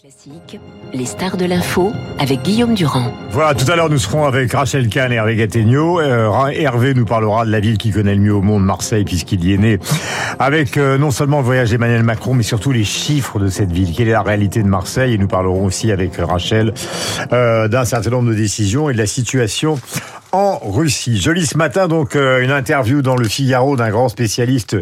Classique, les stars de l'info avec Guillaume Durand. Voilà, tout à l'heure nous serons avec Rachel Kahn et Hervé Gattegno. Euh, Hervé nous parlera de la ville qui connaît le mieux au monde, Marseille, puisqu'il y est né. Avec euh, non seulement le voyage d'Emmanuel Macron, mais surtout les chiffres de cette ville. Quelle est la réalité de Marseille? Et nous parlerons aussi avec Rachel euh, d'un certain nombre de décisions et de la situation en Russie. Je lis ce matin donc euh, une interview dans le Figaro d'un grand spécialiste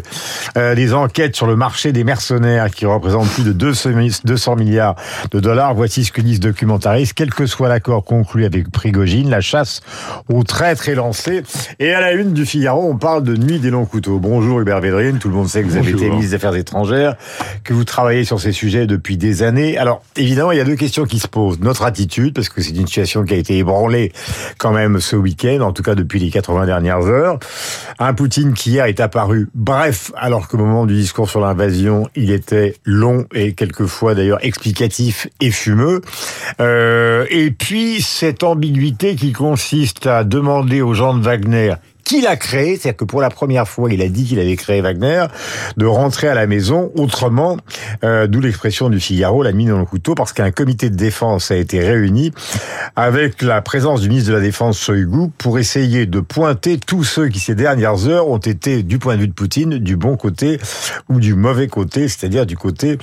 euh, des enquêtes sur le marché des mercenaires qui représente plus de 200 milliards de dollars. Voici ce que disent documentaristes. Quel que soit l'accord conclu avec Prigogine, la chasse aux traîtres est lancée. Et à la une du Figaro, on parle de nuit des longs couteaux. Bonjour Hubert Védrine, tout le monde sait que vous avez été ministre des Affaires étrangères, que vous travaillez sur ces sujets depuis des années. Alors évidemment, il y a deux questions qui se posent. Notre attitude, parce que c'est une situation qui a été ébranlée quand même ce week-end en tout cas depuis les 80 dernières heures. Un Poutine qui hier est apparu bref, alors qu'au moment du discours sur l'invasion, il était long et quelquefois d'ailleurs explicatif et fumeux. Euh, et puis cette ambiguïté qui consiste à demander aux gens de Wagner qu'il a créé, c'est-à-dire que pour la première fois, il a dit qu'il avait créé Wagner, de rentrer à la maison autrement, euh, d'où l'expression du Figaro, la mine dans le couteau, parce qu'un comité de défense a été réuni avec la présence du ministre de la Défense Shoigu pour essayer de pointer tous ceux qui ces dernières heures ont été, du point de vue de Poutine, du bon côté ou du mauvais côté, c'est-à-dire du côté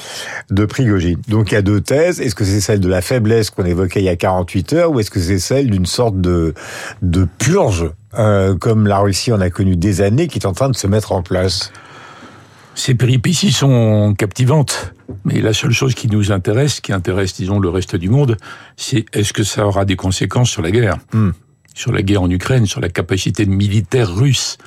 de Prigogine. Donc il y a deux thèses. Est-ce que c'est celle de la faiblesse qu'on évoquait il y a 48 heures ou est-ce que c'est celle d'une sorte de, de purge euh, comme la Russie en a connu des années, qui est en train de se mettre en place Ces péripéties sont captivantes, mais la seule chose qui nous intéresse, qui intéresse, disons, le reste du monde, c'est est-ce que ça aura des conséquences sur la guerre? Hmm. Sur la guerre en Ukraine, sur la capacité militaire russe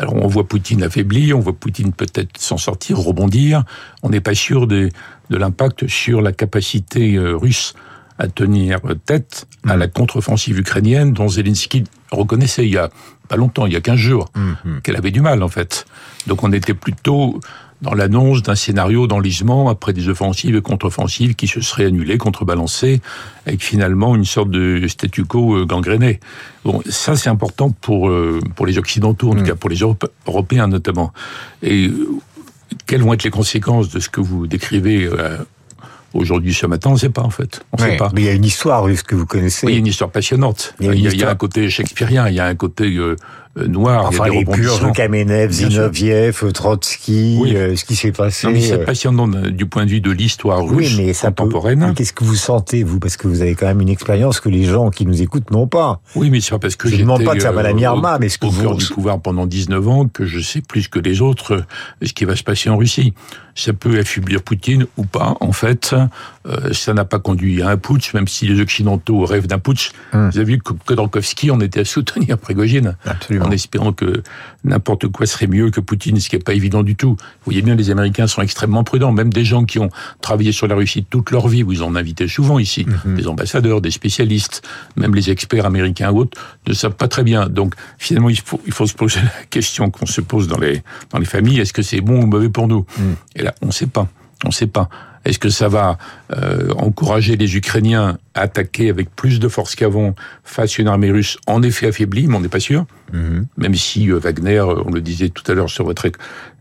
alors on voit Poutine affaibli, on voit Poutine peut-être s'en sortir, rebondir. On n'est pas sûr de, de l'impact sur la capacité euh, russe à tenir tête à la contre-offensive ukrainienne dont Zelensky reconnaissait il y a pas longtemps, il y a 15 jours, mhm. qu'elle avait du mal en fait. Donc on était plutôt dans l'annonce d'un scénario d'enlisement après des offensives et contre-offensives qui se seraient annulées, contrebalancées, avec finalement une sorte de statu quo euh, gangréné. Bon, ça c'est important pour euh, pour les Occidentaux, en tout mhm. cas pour les Européens notamment. Et euh, quelles vont être les conséquences de ce que vous décrivez Aujourd'hui, ce matin, on ne sait pas en fait. On sait pas. Mais il y a une histoire, ce que vous connaissez. Oui, il y a une histoire passionnante. Il y a, il y a un côté shakespearien, il y a un côté euh, noir. Enfin, les Kamenev, Zinoviev, Trotsky, euh, ce qui s'est passé. Non, mais c'est passionnant du point de vue de l'histoire russe oui, mais ça contemporaine. Mais qu'est-ce que vous sentez, vous? Parce que vous avez quand même une expérience que les gens qui nous écoutent n'ont pas. Oui, mais c'est parce que je ne demande pas que ça va la Myanmar, mais ce que au vous... cœur du pouvoir pendant 19 ans que je sais plus que les autres ce qui va se passer en Russie. Ça peut affaiblir Poutine ou pas. En fait, euh, ça n'a pas conduit à un putsch, même si les Occidentaux rêvent d'un putsch. Hum. Vous avez vu que Khodorkovsky on était à soutenir Prigogine, en espérant que n'importe quoi serait mieux que Poutine, ce qui n'est pas évident du tout. Vous voyez bien, les Américains sont extrêmement prudents. Même des gens qui ont travaillé sur la Russie toute leur vie, vous en invitez souvent ici, mhm. des ambassadeurs, des spécialistes, même les experts américains ou autres, ne savent pas très bien. Donc finalement, il faut, il faut se poser la question qu'on se pose dans les, dans les familles, est-ce que c'est bon ou mauvais pour nous? Mhm. Et là, on ne sait pas. On ne sait pas. Est-ce que ça va euh, encourager les Ukrainiens à attaquer avec plus de force qu'avant face à une armée russe en effet affaiblie, mais on n'est pas sûr. Mhm. Même si euh, Wagner, euh, on le disait tout à l'heure sur votre,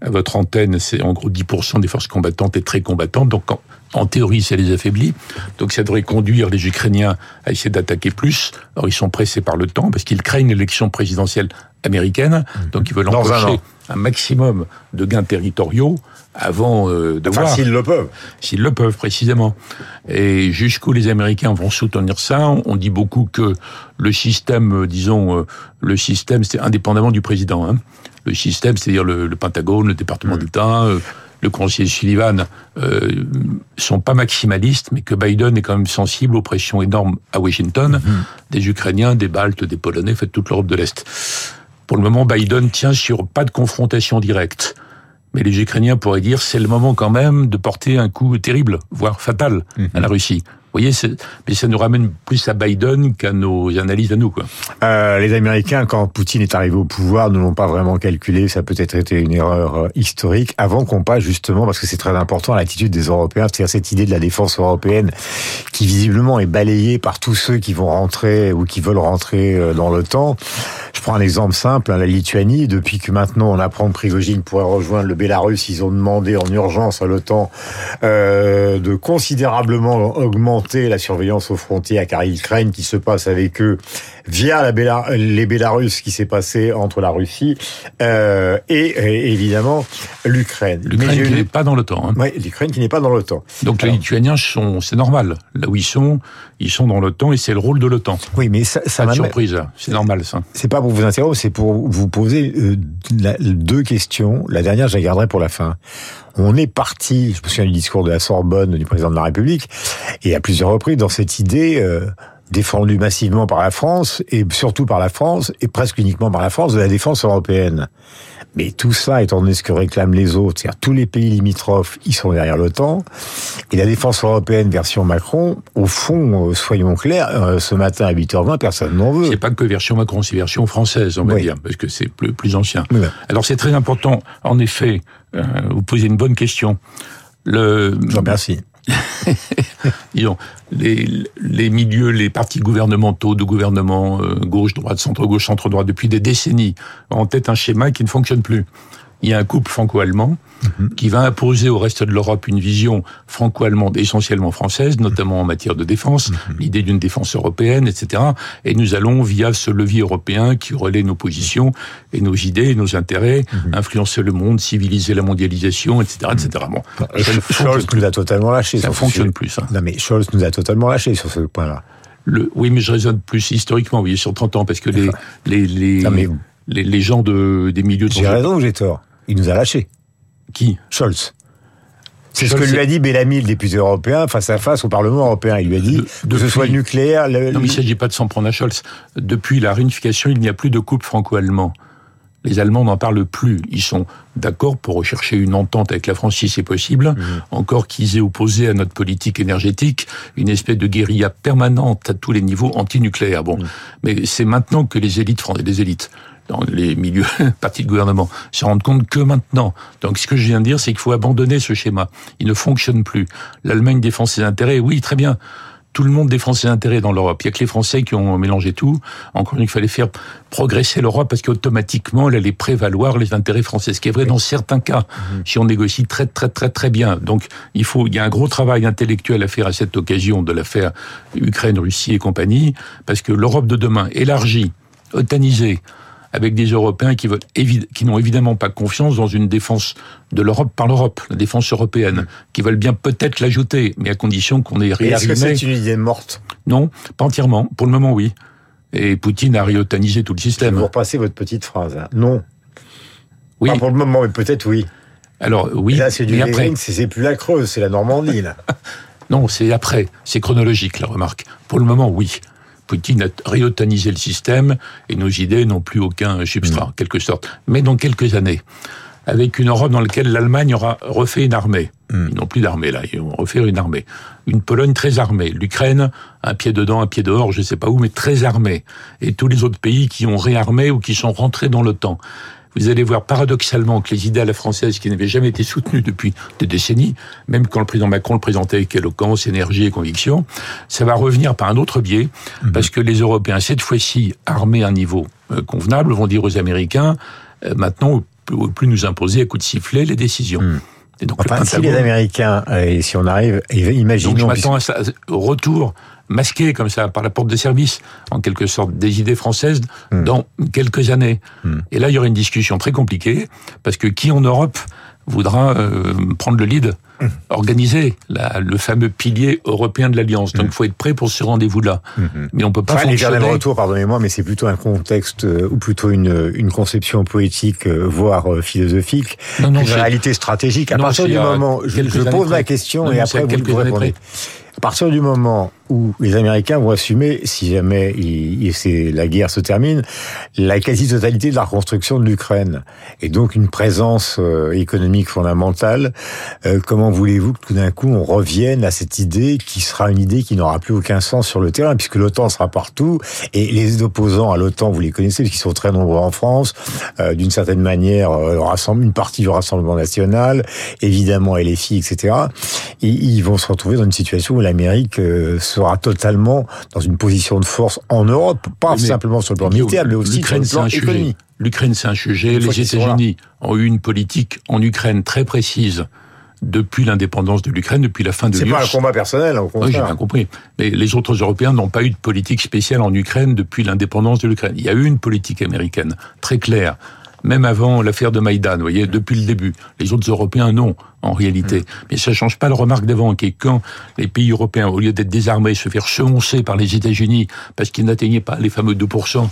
votre antenne, c'est en gros 10% des forces combattantes et très combattantes. Donc en, théorie, ça les affaiblit. Donc ça devrait conduire les Ukrainiens à essayer d'attaquer plus. Alors ils sont pressés par le temps parce qu'ils craignent l'élection présidentielle américaine. Mhm. Donc ils veulent empêcher un maximum de gains territoriaux avant euh, de enfin, voir. s'ils le peuvent. S'ils le peuvent, précisément. Et jusqu'où les Américains vont soutenir ça, on dit beaucoup que le système, euh, disons, euh, le système, c'est indépendamment du président. Hein. Le système, c'est-à-dire le, Pentagone, le département d'État, le conseiller Sullivan, euh, sont pas maximalistes, mais que Biden est quand même sensible aux pressions énormes à Washington, mm-hmm. des Ukrainiens, des Baltes, des Polonais, fait toute l'Europe de l'Est. Pour le moment, Biden tient sur pas de confrontation directe. Mais les Ukrainiens pourraient dire c'est le moment quand même de porter un coup terrible, voire fatal, à la mhm. Russie. Vous voyez, mais ça nous ramène plus à Biden qu'à nos analyses à nous. Euh, les Américains, quand Poutine est arrivé au pouvoir, ne l'ont pas vraiment calculé. Ça peut-être été une erreur euh, historique. Avant qu'on passe justement, parce que c'est très important, à l'attitude des Européens, c'est-à-dire cette idée de la défense européenne qui visiblement est balayée par tous ceux qui vont rentrer ou qui veulent rentrer euh, dans l'OTAN. Je prends un exemple simple, hein, la Lituanie, depuis que maintenant on apprend que Prigogine pourrait rejoindre le Bélarus, ils ont demandé en urgence à l'OTAN de considérablement augmenter la surveillance aux frontières, car ils craignent qu'il se passe avec eux via la les Bélarus qui s'est passé entre la Russie euh, et, évidemment l'Ukraine. L'Ukraine qui n'est pas dans l'OTAN. Hein. Oui, l'Ukraine qui n'est pas dans l'OTAN. Donc les Lituaniens sont, c'est normal. Là où ils sont, ils sont dans l'OTAN et c'est le rôle de l'OTAN. Oui, mais ça, ça pas de surprise. C'est normal ça. C'est pas pour vous interrompre, c'est pour vous poser euh, deux questions. La dernière, je la garderai pour la fin. On est parti, je me souviens du discours de la Sorbonne du président de la République, et à plusieurs reprises dans cette idée. Euh, défendu massivement par la France, et surtout par la France, et presque uniquement par la France, de la défense européenne. Mais tout ça, étant donné ce que réclament les autres, c'est-à-dire tous les pays limitrophes, ils sont derrière l'OTAN, et la défense européenne version Macron, au fond, euh, soyons clairs, euh, ce matin à 8h20, personne n'en veut. C'est pas que version Macron, c'est version française, on va dire, parce que c'est plus, plus ancien. Alors c'est très important, en effet, euh, vous posez une bonne question. Le... Je vous remercie. Les, milieux, les partis gouvernementaux de gouvernement euh, gauche, droite, centre-gauche, centre-droite, depuis des décennies, ont en tête un schéma qui ne fonctionne plus il y a un couple franco-allemand mhm. qui va imposer au reste de l'Europe une vision franco-allemande essentiellement française, notamment en matière de défense, mhm. l'idée d'une défense européenne, etc. Et nous allons, via ce levier européen qui relaie nos positions et nos idées et nos intérêts, mhm. influencer le monde, civiliser la mondialisation, etc. etc. Bon, Scholz nous a totalement lâché. Ça fonctionne plus. Ça. Non mais Scholz nous a totalement lâché sur ce point-là. Le, oui, mais je raisonne plus historiquement, oui, sur 30 ans, parce que les, les, les, les, les, gens de, des milieux... J'ai raison ou j'ai tort? Il nous a lâchés. Qui Scholz. C'est ce que lui a dit Bellamy, le député européen, face à face au Parlement européen. Il lui a dit que ce soit nucléaire. non, mais il ne s'agit pas de s'en prendre à Scholz. Depuis la réunification, il n'y a plus de couple franco-allemand. Les Allemands n'en parlent plus. Ils sont d'accord pour rechercher une entente avec la France si c'est possible. Mhm. Encore qu'ils aient opposé à notre politique énergétique une espèce de guérilla permanente à tous les niveaux anti-nucléaires. Bon, mhm. mais c'est maintenant que les élites françaises, les élites, dans les milieux partis de gouvernement se rendent compte que maintenant. Donc ce que je viens de dire, c'est qu'il faut abandonner ce schéma. Il ne fonctionne plus. L'Allemagne défend ses intérêts, oui, très bien. Tout le monde défend ses intérêts dans l'Europe. Il n'y a que les Français qui ont mélangé tout. Encore une, il fallait faire progresser l'Europe parce qu'automatiquement, elle allait prévaloir les intérêts français. Ce qui est vrai dans certains cas, mhm. si on négocie très, très, très, très bien. Donc, il faut, il y a un gros travail intellectuel à faire à cette occasion de l'affaire Ukraine, Russie et compagnie, parce que l'Europe de demain, élargie, otanisée, avec des Européens qui, veulent qui n'ont évidemment pas confiance dans une défense de l'Europe par l'Europe, la défense européenne, qui veulent bien peut-être l'ajouter, mais à condition qu'on ait réarmé. Est-ce que c'est une idée morte? Non, pas entièrement. Pour le moment, oui. Et Poutine a riotanisé tout le système. Vous repassez votre petite phrase. Hein. Non. Oui. Pas pour le moment, mais peut-être oui. Alors oui. là, c'est du après. C'est plus la Creuse, c'est la Normandie là. non, c'est après. C'est chronologique la remarque. Pour le moment, oui. Poutine a réotanisé le système et nos idées n'ont plus aucun substrat, en quelque sorte. Mais dans quelques années, avec une Europe dans laquelle l'Allemagne aura refait une armée. Hmm. Ils n'ont plus d'armée là, ils vont refaire une armée. Une Pologne très armée, l'Ukraine un pied dedans, un pied dehors, je ne sais pas où, mais très armée. Et tous les autres pays qui ont réarmé ou qui sont rentrés dans l'OTAN vous allez voir paradoxalement que les idées à la française qui n'avaient jamais été soutenues depuis des décennies, même quand le président Macron le présentait avec éloquence, énergie et conviction, ça va revenir par un autre biais, mhm. parce que les Européens, cette fois-ci, armés à un niveau euh, convenable, vont dire aux Américains, euh, maintenant, plus nous imposer à coup de sifflet les décisions. Mhm. Et donc, enfin, si les Américains, euh, et si on arrive, imaginons... Donc je m'attends à ça, au retour masqué comme ça par la porte de service, en quelque sorte, des idées françaises hmm. dans quelques années. Hmm. Et là, il y aura une discussion très compliquée, parce que qui en Europe voudra euh, prendre le lead, hmm. organiser la, le fameux pilier européen de l'alliance. Donc, il faut être prêt pour ce rendez-vous-là. Mais on peut pas enfin, fonctionner... Les retour, pardonnez-moi, mais c'est plutôt un contexte euh, ou plutôt une, une conception poétique, euh, voire philosophique, non, non, une réalité stratégique. À partir du moment, je, je pose la question et après vous, vous répondez. À partir du moment où les Américains vont assumer, si jamais il, la guerre se termine, la quasi-totalité de la reconstruction de l'Ukraine. Et donc une présence euh, économique fondamentale. Euh, comment voulez-vous que tout d'un coup on revienne à cette idée qui sera une idée qui n'aura plus aucun sens sur le terrain, puisque l'OTAN sera partout, et les opposants à l'OTAN, vous les connaissez, qu'ils sont très nombreux en France, euh, d'une certaine manière, une partie du Rassemblement National, évidemment LFI, etc. Et ils vont se retrouver dans une situation où l'Amérique se sera totalement dans une position de force en Europe, pas simplement sur le plan militaire, mais aussi sur le plan économique. L'Ukraine, c'est un sujet. Les États-Unis ont eu une politique en Ukraine très précise depuis l'indépendance de l'Ukraine, depuis la fin de l'URSS. C'est pas un combat personnel, au Oui, j'ai bien compris. Mais les autres Européens n'ont pas eu de politique spéciale en Ukraine depuis l'indépendance de l'Ukraine. Il y a eu une politique américaine très claire, même avant l'affaire de Maïdan, vous voyez, depuis le début. Les autres Européens, non, en réalité. Mm. Mais ça change pas la remarque d'avant, qui est quand les pays européens, au lieu d'être désarmés, se faire semoncer par les États-Unis parce qu'ils n'atteignaient pas les fameux 2%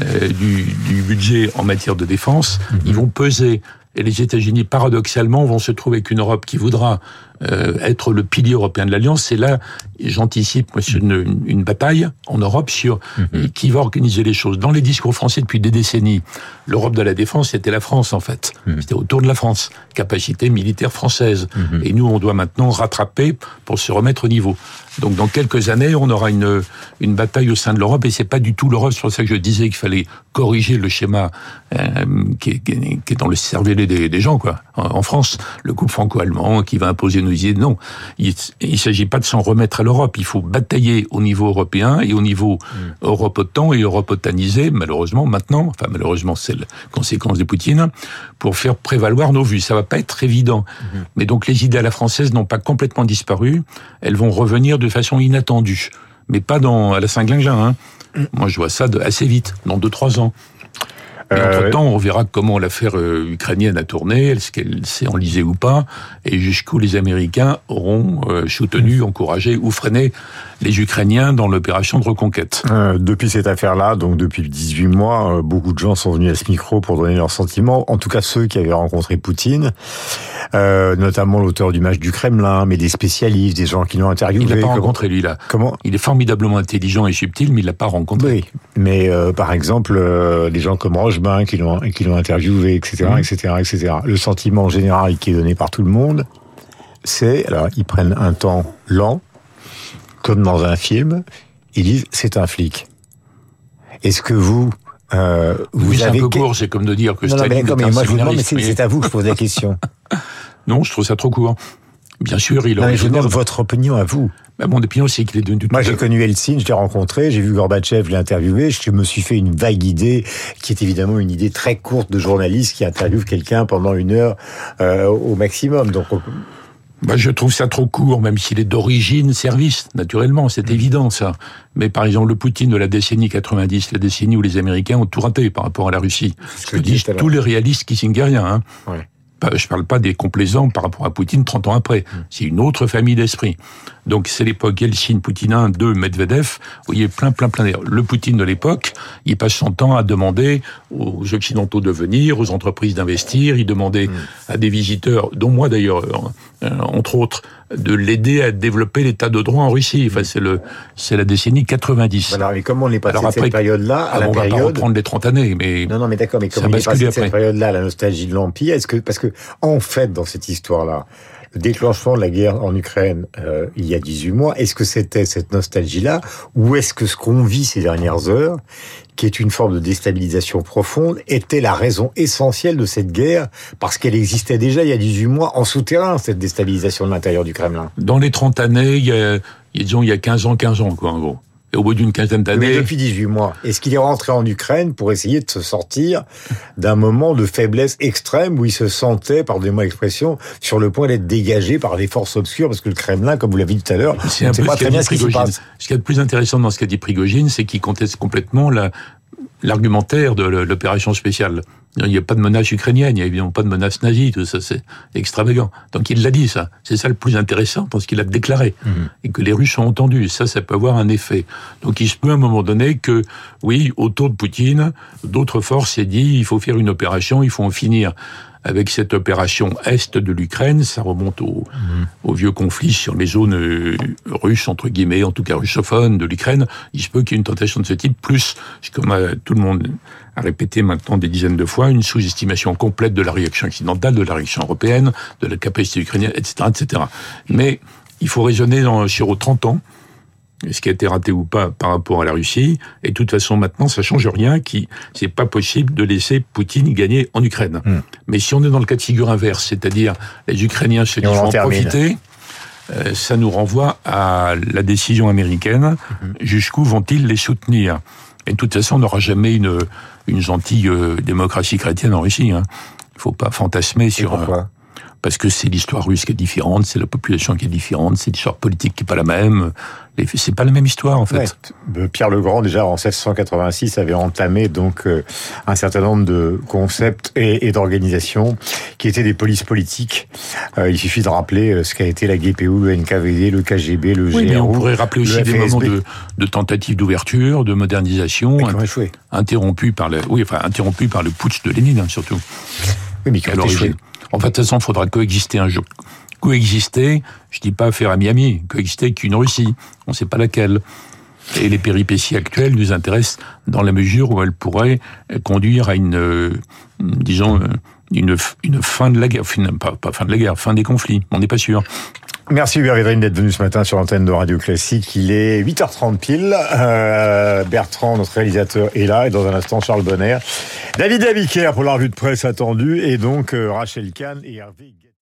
euh, du, du, budget en matière de défense, mm-hmm. ils vont peser et les États-Unis, paradoxalement, vont se trouver qu'une Europe qui voudra euh, être le pilier européen de l'Alliance. C'est là, j'anticipe, moi, une, une, bataille en Europe sur mhm. qui va organiser les choses. Dans les discours français depuis des décennies, l'Europe de la défense, c'était la France, en fait. Mhm. C'était autour de la France, capacité militaire française. Mhm. Et nous, on doit maintenant rattraper pour se remettre au niveau. Donc, dans quelques années, on aura une, une bataille au sein de l'Europe, et c'est pas du tout l'Europe. C'est pour ça que je disais qu'il fallait corriger le schéma euh, qui, est, qui, est, dans le cervelet des, des gens, quoi. En, France, le couple franco-allemand qui va imposer nos idées. Non, il ne s'agit pas de s'en remettre à l'Europe. Il faut batailler au niveau européen et au niveau mm. europotan et europotanisé, malheureusement, maintenant, enfin malheureusement, c'est la conséquence de Poutine, pour faire prévaloir nos vues. Ça va pas être évident. Mm-hmm. Mais donc les idées à la française n'ont pas complètement disparu. Elles vont revenir de façon inattendue. Mais pas dans, à la Saint-Glingin, hein. Mm. Moi, je vois ça assez vite, dans deux trois ans. Et entre-temps, on verra comment l'affaire euh, ukrainienne a tourné, est-ce qu'elle s'est enlisée ou pas, et jusqu'où les Américains auront euh, soutenu, encouragé ou freiné les Ukrainiens dans l'opération de reconquête. Euh, depuis cette affaire-là, donc depuis 18 mois, euh, beaucoup de gens sont venus à ce micro pour donner leurs sentiments, en tout cas ceux qui avaient rencontré Poutine, euh, notamment l'auteur du match du Kremlin, mais des spécialistes, des gens qui l'ont interviewé. Il l'a pas rencontré lui là. Comment Il est formidablement intelligent et subtil, mais il l'a pas rencontré. Oui, mais euh, par exemple, euh, des gens comme Qui l'ont qui l'ont interviewé, etc., etc., etc. Le sentiment général qui est donné par tout le monde, c'est alors ils prennent un temps lent comme dans un film, ils disent c'est un flic. Est-ce que vous euh, vous avez un peu court, c'est comme de dire que non, non, mais, mais moi je vous demande, mais c'est à vous que je pose la question. non, je trouve ça trop court. Bien sûr, il non, mais je demande votre opinion à vous. Bah, mon opinion, c'est qu'il est devenu... Moi, j'ai connu Helsin, je l'ai rencontré, j'ai vu Gorbatchev, je l'ai interviewé, je me suis fait une vague idée, qui est évidemment une idée très courte de journaliste qui interviewe quelqu'un pendant une heure euh, au maximum. Donc, bah, je trouve ça trop court, même s'il est d'origine service, naturellement, c'est mm. évident ça. Mais par exemple, le Poutine de la décennie 90, la décennie où les Américains ont tout raté par rapport à la Russie, ce que disent tous les réalistes kissingeriens. Hein. Ouais. Je parle pas des complaisants par rapport à Poutine 30 ans après. Mm. C'est une autre famille d'esprit. Donc c'est l'époque Yeltsin, Poutine 1, 2, Medvedev. Vous voyez, plein, plein, plein d'ailleurs. Le Poutine de l'époque, il passe son temps à demander aux Occidentaux de venir, aux entreprises d'investir. Il demandait mm. à des visiteurs, dont moi d'ailleurs, entre autres, de l'aider à développer l'état de droit en Russie. Enfin, c'est le, c'est la décennie 90. Voilà, mais comment on est passé Alors après, cette période-là à la on période... va pas reprendre les 30 années, mais... Non, non, mais d'accord, mais comment on est passé de cette période-là à la nostalgie de l'Empire Est-ce que, parce que, en fait, dans cette histoire-là, le déclenchement de la guerre en Ukraine euh, il y a 18 mois, est-ce que c'était cette nostalgie-là ou est-ce que ce qu'on vit ces dernières heures, qui est une forme de déstabilisation profonde, était la raison essentielle de cette guerre parce qu'elle existait déjà il y a 18 mois en souterrain, cette déstabilisation de l'intérieur du Kremlin? Dans les 30 années, il y a, disons, il y a 15 ans, 15 ans, quoi, en gros et au bout d'une quinzaine d'années. Mais depuis 18 mois. Est-ce qu'il est rentré en Ukraine pour essayer de se sortir d'un moment de faiblesse extrême où il se sentait, pardonnez-moi l'expression, sur le point d'être dégagé par les forces obscures? Parce que le Kremlin, comme vous l'avez dit tout à l'heure, c'est pas très bien ce qui se passe. Ce qui est le plus intéressant dans ce qu'a dit Prigogine, c'est qu'il conteste complètement l'argumentaire de l'opération spéciale. Il n'y a pas de menace ukrainienne, il n'y a évidemment pas de menace nazie, tout ça, c'est extravagant. Donc il l'a dit, ça. C'est ça le plus intéressant, parce qu'il a déclaré. Mhm. Et que les Russes ont entendu. Ça, ça peut avoir un effet. Donc il se peut à un moment donné que, oui, autour de Poutine, d'autres forces aient dit, il faut faire une opération, il faut en finir avec cette opération est de l'Ukraine, ça remonte au, mhm. au, vieux conflit sur les zones euh, russes, entre guillemets, en tout cas russophones de l'Ukraine. Il se peut qu'il y ait une tentation de ce type, plus, comme euh, tout le monde a répété maintenant des dizaines de fois, une sous-estimation complète de la réaction occidentale, de la réaction européenne, de la capacité ukrainienne, etc., etc. Mais il faut raisonner dans, sur 30 ans, ce qui a été raté ou pas par rapport à la Russie? Et de toute façon, maintenant, ça change rien. Qui, c'est pas possible de laisser Poutine gagner en Ukraine. Hmm. Mais si on est dans le cas de figure inverse, c'est-à-dire les Ukrainiens se disent en profiter. euh, ça nous renvoie à la décision américaine. Mhm. Jusqu'où vont-ils les soutenir? Et de toute façon, on n'aura jamais une, une gentille euh, démocratie chrétienne en Russie. Hein. Il faut pas fantasmer sur... Pourquoi? Parce que c'est l'histoire russe qui est différente, c'est la population qui est différente, c'est l'histoire politique qui est pas la même. C'est pas la même histoire en fait. Pierre le Grand déjà en 1686 avait entamé donc euh, un certain nombre de concepts et, d'organisations qui étaient des polices politiques. Euh, il suffit de rappeler euh, ce qu'a été la GPU, le NKVD, le KGB, le oui, on pourrait rappeler aussi des moments de, de tentatives d'ouverture, de modernisation, interrompus par le, oui, enfin interrompus par le putsch de Lénine hein, surtout. Oui, mais qui ont échoué. En fait, de toute façon, il faudra coexister un jour. Coexister, je dis pas faire à Miami, coexister avec une Russie, on ne sait pas laquelle. Et les péripéties actuelles nous intéressent dans la mesure où elles pourraient conduire à une, euh, disons, euh, une, une fin de la guerre, pas, pas fin de la guerre, fin des conflits. On n'est pas sûr. Merci Hubert Védrine d'être venu ce matin sur l'antenne de Radio Classique. Il est 8h30 pile. Euh, Bertrand, notre réalisateur, est là. Et dans un instant, Charles Bonner. David Abiker pour la revue de presse attendue. Et donc, euh, Rachel Kahn et Hervé